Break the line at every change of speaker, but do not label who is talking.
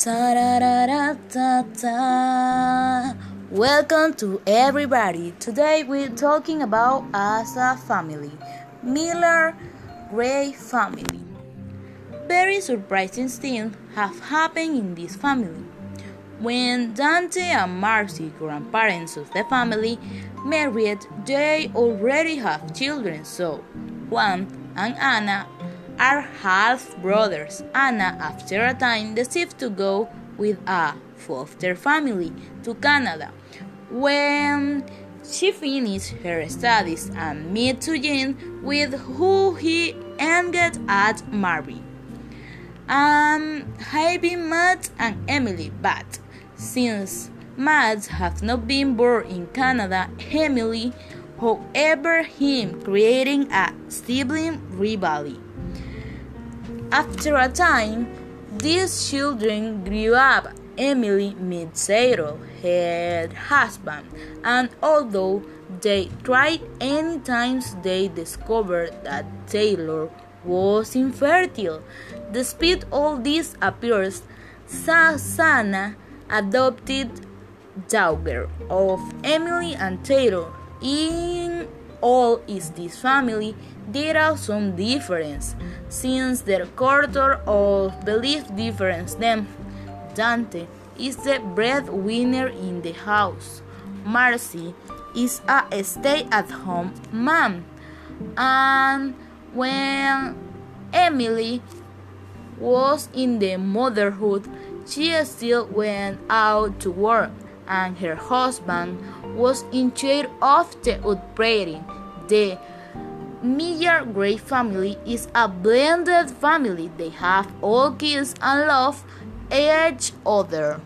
Ta-da-da-da-da-da. Welcome to everybody. Today we're talking about as a family, Miller Gray family. Very surprising things have happened in this family. When Dante and Marcy, grandparents of the family, married, they already have children. So Juan and Anna are half brothers. Anna, after a time, decided to go with a foster family to Canada. When she finished her studies and met Eugene, with who he ended at Mary. Um, having Matt and Emily, but since Matt has not been born in Canada, Emily, however, him creating a sibling rivalry. After a time, these children grew up. Emily met Cyril, her husband, and although they tried any times, they discovered that Taylor was infertile. Despite all this appears, Susanna adopted daughter of Emily and Taylor. In all is this family, there are some difference, since their culture of belief difference them. Dante is the breadwinner in the house. Marcy is a stay-at-home mom. And when Emily was in the motherhood, she still went out to work and her husband was in charge of the upbringing. The Miller Gray family is a blended family. They have all kids and love each other.